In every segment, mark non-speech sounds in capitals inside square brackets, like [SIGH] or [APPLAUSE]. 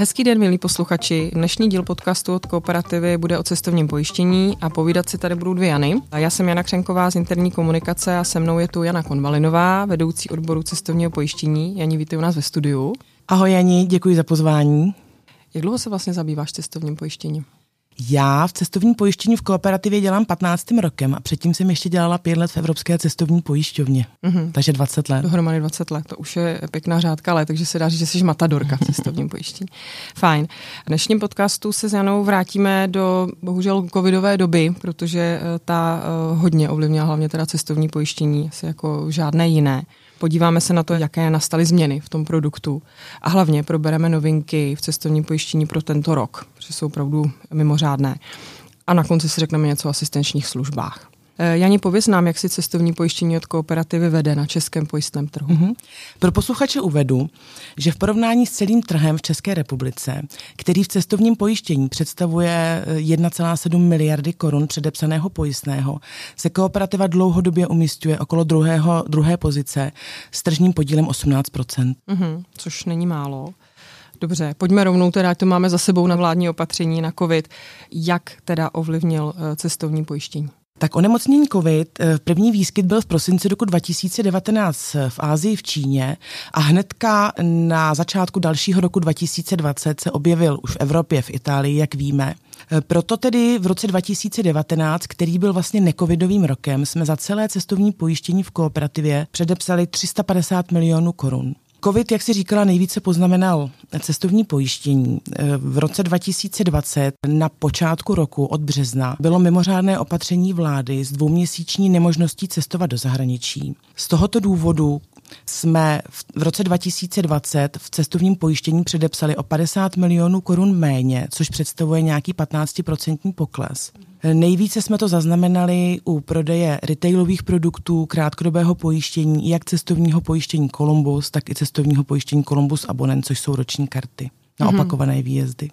Hezký den, milí posluchači. Dnešní díl podcastu od Kooperativy bude o cestovním pojištění a povídat si tady budou dvě Jany. Já jsem Jana Křenková z interní komunikace a se mnou je tu Jana Konvalinová, vedoucí odboru cestovního pojištění. Janí, vítej u nás ve studiu. Ahoj Jani, děkuji za pozvání. Jak dlouho se vlastně zabýváš cestovním pojištěním? Já v cestovním pojištění v kooperativě dělám 15. rokem a předtím jsem ještě dělala pět let v Evropské cestovní pojišťovně. Mm-hmm. Takže 20 let. Dohromady 20 let, to už je pěkná řádka let, takže se dá říct, že jsi matadorka v cestovním [LAUGHS] pojištění. Fajn. V dnešním podcastu se s Janou vrátíme do bohužel covidové doby, protože eh, ta eh, hodně ovlivnila hlavně teda cestovní pojištění, asi jako žádné jiné. Podíváme se na to, jaké nastaly změny v tom produktu a hlavně probereme novinky v cestovním pojištění pro tento rok, protože jsou opravdu mimořádné. A na konci si řekneme něco o asistenčních službách. Eh, Jani, pověz nám, jak si cestovní pojištění od kooperativy vede na českém pojistném trhu. Mm-hmm. Pro posluchače uvedu, že v porovnání s celým trhem v České republice, který v cestovním pojištění představuje 1,7 eh, miliardy korun předepsaného pojistného, se kooperativa dlouhodobě umistuje okolo druhého, druhé pozice s tržním podílem 18 mm-hmm, Což není málo. Dobře, pojďme rovnou teda, to máme za sebou na vládní opatření na COVID. Jak teda ovlivnil eh, cestovní pojištění? Tak onemocnění COVID, eh, první výskyt byl v prosinci roku 2019 v Ázii v Číně a hnedka na začátku dalšího roku 2020 se objevil už v Evropě, v Itálii, jak víme. Eh, proto tedy v roce 2019, který byl vlastně necovidovým rokem, jsme za celé cestovní pojištění v kooperativě předepsali 350 milionů korun. COVID, jak si říkala, nejvíce poznamenal cestovní pojištění. V roce 2020 na počátku roku od března bylo mimořádné opatření vlády s dvouměsíční nemožností cestovat do zahraničí. Z tohoto důvodu jsme v roce 2020 v cestovním pojištění předepsali o 50 milionů korun méně, což představuje nějaký 15% pokles. Nejvíce jsme to zaznamenali u prodeje retailových produktů, krátkodobého pojištění, jak cestovního pojištění Columbus, tak i cestovního pojištění Columbus Abonent, což jsou roční karty na mm-hmm. opakované výjezdy.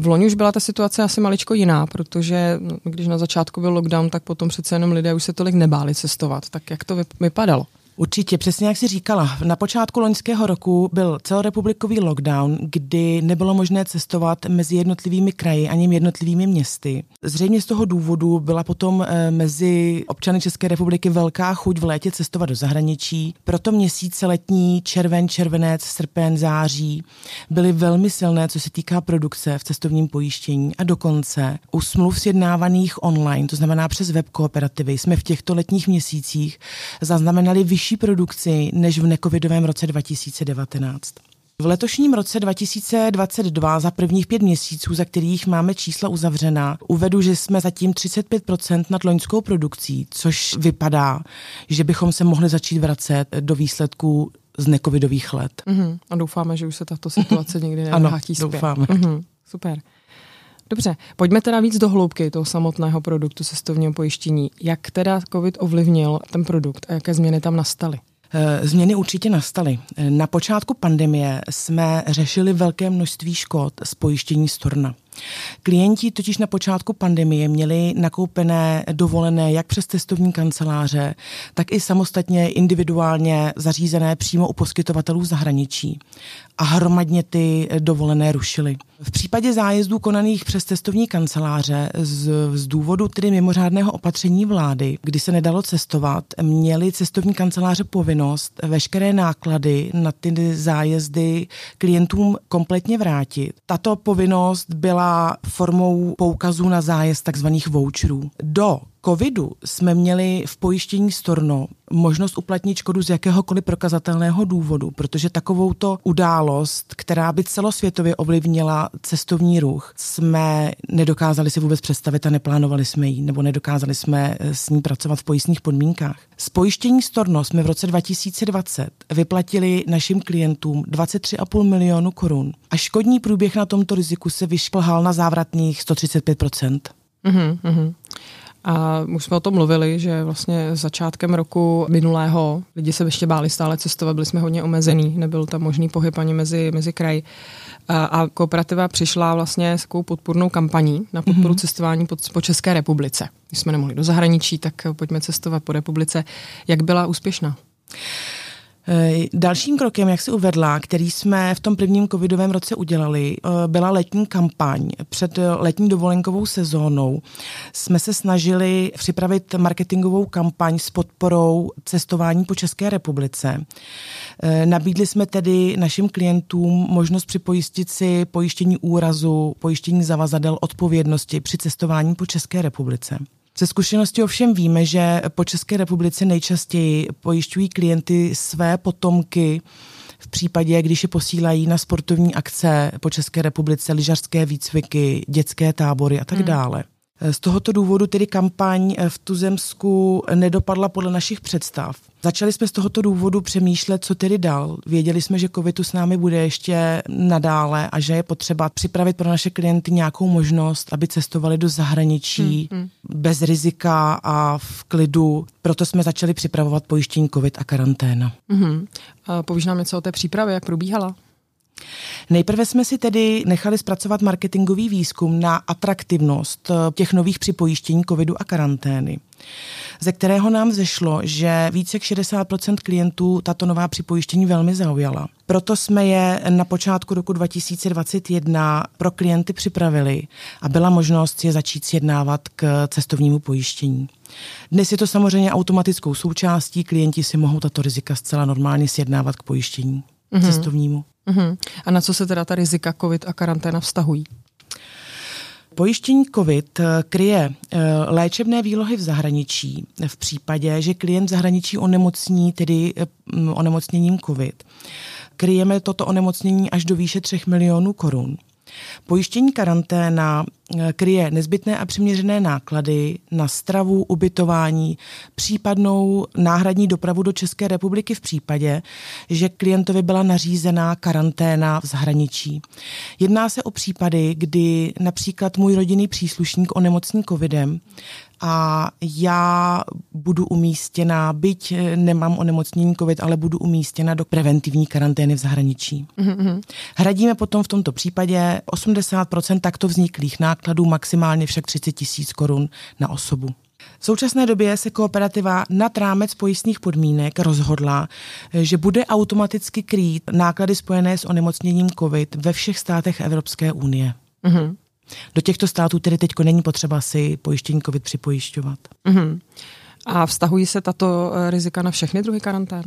V loni už byla ta situace asi maličko jiná, protože no, když na začátku byl lockdown, tak potom přece jenom lidé už se tolik nebáli cestovat. Tak jak to vypadalo? Určitě, přesně jak si říkala. Na počátku loňského roku byl celorepublikový lockdown, kdy nebylo možné cestovat mezi jednotlivými kraji ani jednotlivými městy. Zřejmě z toho důvodu byla potom eh, mezi občany České republiky velká chuť v létě cestovat do zahraničí. Proto měsíce letní, červen, červenec, srpen, září byly velmi silné, co se týká produkce v cestovním pojištění a dokonce u smluv sjednávaných online, to znamená přes web kooperativy, jsme v těchto letních měsících zaznamenali vyšší vyšší produkci než v necovidovém roce 2019. V letošním roce 2022 za prvních pět měsíců, za kterých máme čísla uzavřená, uvedu, že jsme zatím 35% nad loňskou produkcí, což vypadá, že bychom se mohli začít vracet do výsledků z necovidových let. Uh-huh. A doufáme, že už se tato situace [LAUGHS] někdy nevrátí zpět. doufáme. Uh-huh. Super. Dobře, pojďme teda víc do hloubky toho samotného produktu cestovního pojištění. Jak teda COVID ovlivnil ten produkt a jaké změny tam nastaly? Eh, změny určitě nastaly. Na počátku pandemie jsme řešili velké množství škod z pojištění Storna. Klienti totiž na počátku pandemie měli nakoupené dovolené jak přes cestovní kanceláře, tak i samostatně individuálně zařízené přímo u poskytovatelů zahraničí. A hromadně ty dovolené rušili. V případě zájezdů konaných přes cestovní kanceláře z, z důvodu tedy mimořádného opatření vlády, kdy se nedalo cestovat, měly cestovní kanceláře povinnost veškeré náklady na ty zájezdy klientům kompletně vrátit. Tato povinnost byla byla formou poukazů na zájezd takzvaných voucherů. Do covidu jsme měli v pojištění Storno možnost uplatnit škodu z jakéhokoliv prokazatelného důvodu, protože takovouto událost, která by celosvětově ovlivnila cestovní ruch, jsme nedokázali si vůbec představit a neplánovali jsme ji, nebo nedokázali jsme eh, s ní pracovat v pojistných podmínkách. Z pojištění Storno jsme v roce 2020 vyplatili našim klientům 23,5 milionu korun a škodní průběh na tomto riziku se vyšplhal na závratných 135 mm-hmm. A už jsme o tom mluvili, že vlastně začátkem roku minulého lidi se ještě báli stále cestovat, byli jsme hodně omezený, nebyl tam možný pohyb ani mezi, mezi kraj. A, a kooperativa přišla vlastně s takovou podpůrnou kampaní na podporu mm-hmm. cestování po, po České republice. Když jsme nemohli do zahraničí, tak pojďme cestovat po republice. Jak byla úspěšná? Eh, dalším krokem, jak si uvedla, který jsme v tom prvním covidovém roce udělali, eh, byla letní kampaň. Před letní dovolenkovou sezónou jsme se snažili připravit marketingovou kampaň s podporou cestování po České republice. Eh, nabídli jsme tedy našim klientům možnost připojistit si pojištění úrazu, pojištění zavazadel odpovědnosti při cestování po České republice. Ze zkušenosti ovšem víme, že po České republice nejčastěji pojišťují klienty své potomky v případě, když je posílají na sportovní akce po České republice, lyžařské výcviky, dětské tábory a tak hmm. dále. Z tohoto důvodu tedy kampaň v Tuzemsku nedopadla podle našich představ. Začali jsme z tohoto důvodu přemýšlet, co tedy dál. Věděli jsme, že COVID s námi bude ještě nadále a že je potřeba připravit pro naše klienty nějakou možnost, aby cestovali do zahraničí hmm, hmm. bez rizika a v klidu. Proto jsme začali připravovat pojištění COVID a karanténa. Hmm. A povíš nám něco o té přípravě, jak probíhala? Nejprve jsme si tedy nechali zpracovat marketingový výzkum na atraktivnost eh, těch nových připojištění covidu a karantény ze kterého nám zešlo, že více jak 60% klientů tato nová připojištění velmi zaujala. Proto jsme je na počátku roku 2021 pro klienty připravili a byla možnost je začít sjednávat k cestovnímu pojištění. Dnes je to samozřejmě automatickou součástí, klienti si mohou tato rizika zcela normálně sjednávat k pojištění mm-hmm. cestovnímu. Uh-huh. A na co se teda ta rizika COVID a karanténa vztahují? Pojištění COVID eh, kryje eh, léčebné výlohy v zahraničí v případě, že klient v zahraničí onemocní, tedy eh, onemocněním COVID. Kryjeme toto onemocnění až do výše 3 milionů korun. Pojištění karanténa kryje nezbytné a přiměřené náklady na stravu, ubytování, případnou náhradní dopravu do České republiky v případě, že klientovi byla nařízená karanténa v zahraničí. Jedná se o případy, kdy například můj rodinný příslušník onemocní covidem a já budu umístěna, byť eh, nemám onemocnění COVID, ale budu umístěna do preventivní karantény v zahraničí. Mm-hmm. Hradíme potom v tomto případě 80% takto vzniklých nákladů, maximálně však 30 tisíc korun na osobu. V současné době se kooperativa nad rámec pojistných podmínek rozhodla, že bude automaticky krýt náklady spojené s onemocněním COVID ve všech státech Evropské unie. Mm-hmm. Do těchto států tedy teď není potřeba si pojištění COVID připojišťovat. Mm-hmm. A vztahují se tato eh, rizika na všechny druhy karantén?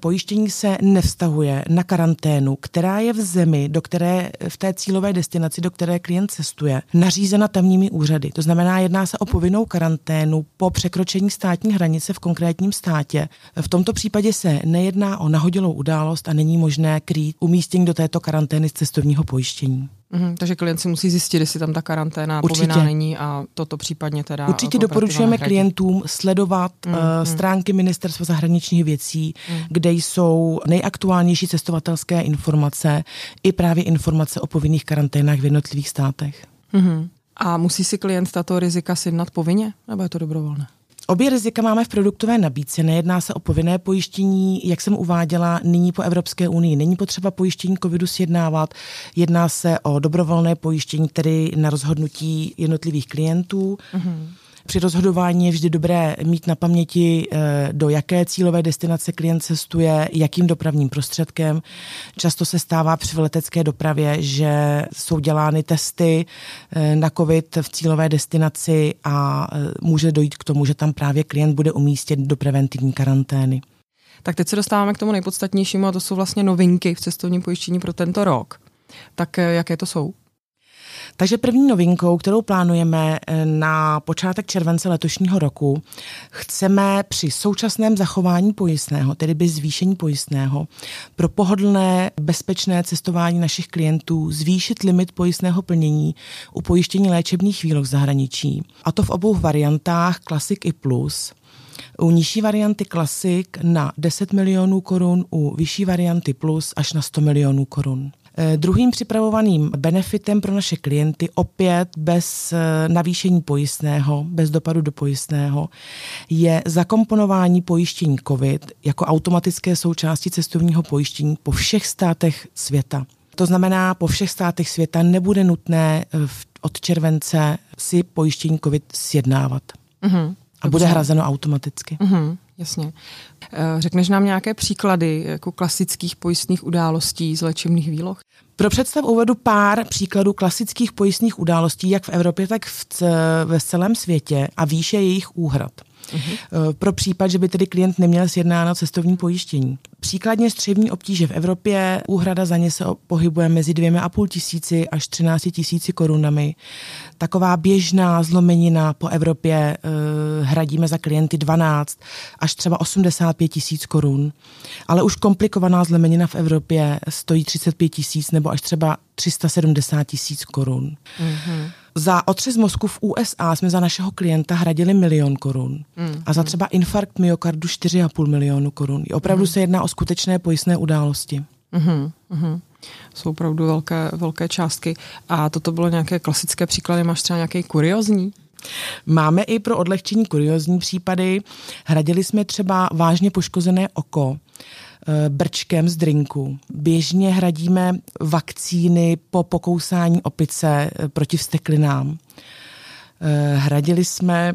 Pojištění se nevztahuje na karanténu, která je v zemi, do které v té cílové destinaci, do které klient cestuje, nařízena tamními úřady. To znamená, jedná se o povinnou karanténu po překročení státní hranice v konkrétním státě. V tomto případě se nejedná o nahodilou událost a není možné krýt umístění do této karantény z cestovního pojištění. Mm, takže klient si musí zjistit, jestli tam ta karanténa Určitě. povinná není a toto případně teda. Určitě doporučujeme nahradí. klientům sledovat mm, uh, stránky Ministerstva zahraničních věcí, mm. kde jsou nejaktuálnější cestovatelské informace i právě informace o povinných karanténách v jednotlivých státech. Mm. A musí si klient tato rizika sjednat povinně, nebo je to dobrovolné? Obě rizika máme v produktové nabídce. Nejedná se o povinné pojištění, jak jsem uváděla, nyní po Evropské unii. Není potřeba pojištění covidu sjednávat. Jedná se o dobrovolné pojištění, tedy na rozhodnutí jednotlivých klientů. Mm-hmm. Při rozhodování je vždy dobré mít na paměti, eh, do jaké cílové destinace klient cestuje, jakým dopravním prostředkem. Často se stává při letecké dopravě, že jsou dělány testy eh, na COVID v cílové destinaci a eh, může dojít k tomu, že tam právě klient bude umístěn do preventivní karantény. Tak teď se dostáváme k tomu nejpodstatnějšímu a to jsou vlastně novinky v cestovním pojištění pro tento rok. Tak jaké to jsou? Takže první novinkou, kterou plánujeme eh, na počátek července letošního roku, chceme při současném zachování pojistného, tedy bez zvýšení pojistného, pro pohodlné, bezpečné cestování našich klientů zvýšit limit pojistného plnění u pojištění léčebných výloh zahraničí. A to v obou variantách Classic i Plus. U nižší varianty Classic na 10 milionů korun, u vyšší varianty Plus až na 100 milionů korun. Eh, druhým připravovaným benefitem pro naše klienty, opět bez eh, navýšení pojistného, bez dopadu do pojistného, je zakomponování pojištění COVID jako automatické součásti cestovního pojištění po všech státech světa. To znamená, po všech státech světa nebude nutné eh, od července si pojištění COVID sjednávat. Mm-hmm. A bude hrazeno automaticky. Mm-hmm, jasně. Řekneš nám nějaké příklady jako klasických pojistných událostí z léčebných výloh? Pro představ uvedu pár příkladů klasických pojistných událostí, jak v Evropě, tak v ve celém světě a výše jejich úhrad. Uh-huh. Pro případ, že by tedy klient neměl sjednáno cestovní pojištění. Příkladně střevní obtíže v Evropě, úhrada za ně se pohybuje mezi dvěma a půl tisíci až 13 tisíci korunami. Taková běžná zlomenina po Evropě uh, hradíme za klienty 12 až třeba 85 tisíc korun. Ale už komplikovaná zlomenina v Evropě stojí 35 tisíc nebo až třeba 370 tisíc korun. Uh-huh. Za otřes mozku v USA jsme za našeho klienta hradili milion korun mm. a za třeba infarkt myokardu 4,5 milionu korun. Opravdu mm. se jedná o skutečné pojistné události. Mm-hmm, mm-hmm. Jsou opravdu velké, velké částky. A toto bylo nějaké klasické příklady? Máš třeba nějaký kuriozní? Máme i pro odlehčení kuriozní případy. Hradili jsme třeba vážně poškozené oko brčkem z drinku. Běžně hradíme vakcíny po pokousání opice eh, proti vsteklinám. Eh, hradili jsme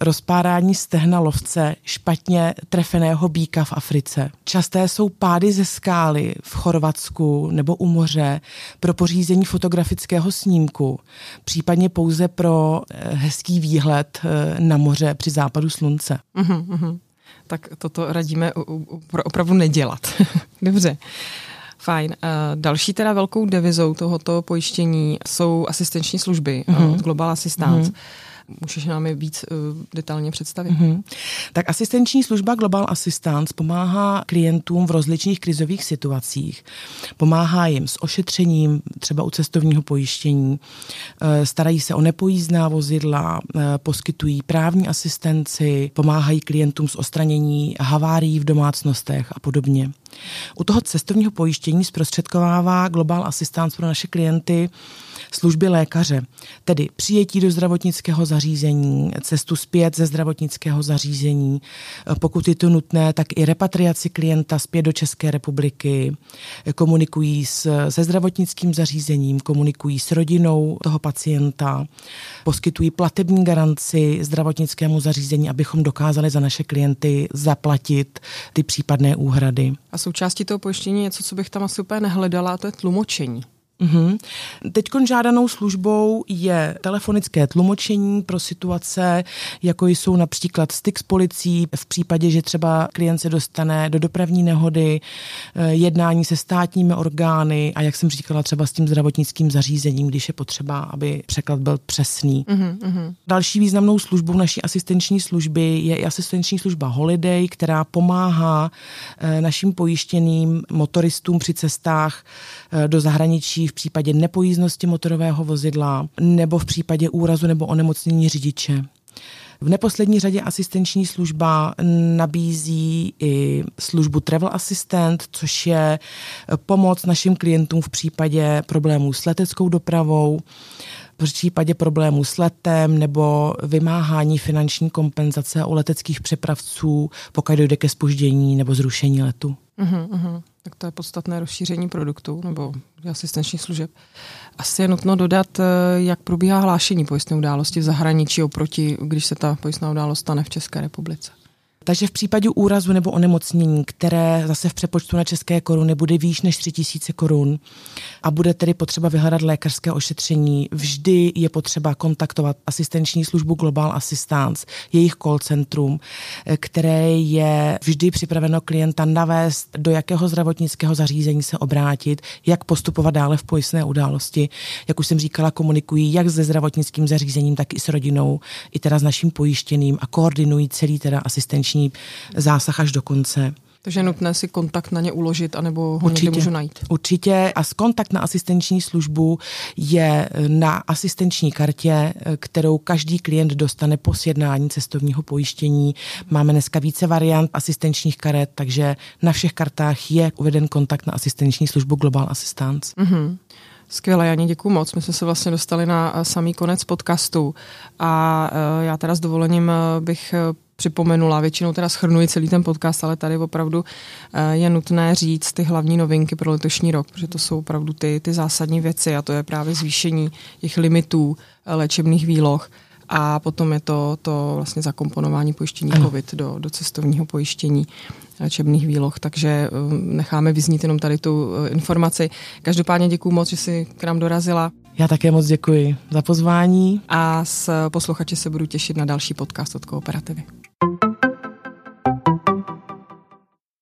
rozpárání stehna lovce špatně trefeného býka v Africe. Časté jsou pády ze skály v Chorvatsku nebo u moře pro pořízení fotografického snímku, případně pouze pro hezký výhled na moře při západu slunce. Uh-huh, uh-huh tak toto radíme opravdu nedělat. [LAUGHS] Dobře. Fajn. Další teda velkou devizou tohoto pojištění jsou asistenční služby uh-huh. od Global Assistance. Uh-huh. Můžeš nám je víc uh, detailně představit? Mm-hmm. Tak asistenční služba Global Assistance pomáhá klientům v rozličných krizových situacích. Pomáhá jim s ošetřením, třeba u cestovního pojištění, uh, starají se o nepojízdná vozidla, uh, poskytují právní asistenci, pomáhají klientům s ostranění havárií v domácnostech a podobně. U toho cestovního pojištění zprostředkovává Global Assistance pro naše klienty služby lékaře, tedy přijetí do zdravotnického zařízení, cestu zpět ze zdravotnického zařízení, pokud je to nutné, tak i repatriaci klienta zpět do České republiky, komunikují s, se zdravotnickým zařízením, komunikují s rodinou toho pacienta, poskytují platební garanci zdravotnickému zařízení, abychom dokázali za naše klienty zaplatit ty případné úhrady. A součástí toho pojištění něco, co bych tam asi úplně nehledala, a to je tlumočení. Mm-hmm. Teď žádanou službou je telefonické tlumočení pro situace, jako jsou například styk s policií v případě, že třeba klient se dostane do dopravní nehody, eh, jednání se státními orgány a jak jsem říkala třeba s tím zdravotnickým zařízením, když je potřeba, aby překlad byl přesný. Mm-hmm. Další významnou službou naší asistenční služby je i asistenční služba Holiday, která pomáhá eh, našim pojištěným motoristům při cestách eh, do zahraničí v případě nepojízdnosti motorového vozidla nebo v případě úrazu nebo onemocnění řidiče. V neposlední řadě asistenční služba nabízí i službu Travel Assistant, což je pomoc našim klientům v případě problémů s leteckou dopravou, v případě problémů s letem nebo vymáhání finanční kompenzace u leteckých přepravců, pokud dojde ke spoždění nebo zrušení letu. Uh-huh, uh-huh. Tak to je podstatné rozšíření produktů nebo asistenčních služeb. Asi je nutno dodat, eh, jak probíhá hlášení pojistné události v zahraničí oproti, když se ta pojistná událost stane v České republice. Takže v případě úrazu nebo onemocnění, které zase v přepočtu na české koruny bude výš než 3000 korun a bude tedy potřeba vyhledat lékařské ošetření, vždy je potřeba kontaktovat asistenční službu Global Assistance, jejich call centrum, které je vždy připraveno klienta navést, do jakého zdravotnického zařízení se obrátit, jak postupovat dále v pojistné události. Jak už jsem říkala, komunikují jak se zdravotnickým zařízením, tak i s rodinou, i teda s naším pojištěným a koordinují celý teda asistenční finanční zásah až do konce. Takže je nutné si kontakt na ně uložit, anebo ho Určitě. někde můžu najít. Určitě. A kontakt na asistenční službu je na asistenční kartě, kterou každý klient dostane po sjednání cestovního pojištění. Máme dneska více variant asistenčních karet, takže na všech kartách je uveden kontakt na asistenční službu Global Assistance. Mm-hmm. Skvěle, Janě, děkuji moc. My jsme se vlastně dostali na eh, samý konec podcastu a eh, já teda s dovolením eh, bych připomenula, většinou teda schrnuji celý ten podcast, ale tady opravdu je nutné říct ty hlavní novinky pro letošní rok, protože to jsou opravdu ty, ty zásadní věci a to je právě zvýšení těch limitů léčebných výloh a potom je to, to vlastně zakomponování pojištění ano. COVID do, do cestovního pojištění čebných výloh, takže necháme vyznít jenom tady tu informaci. Každopádně děkuji moc, že jsi k nám dorazila. Já také moc děkuji za pozvání. A s posluchači se budu těšit na další podcast od Kooperativy.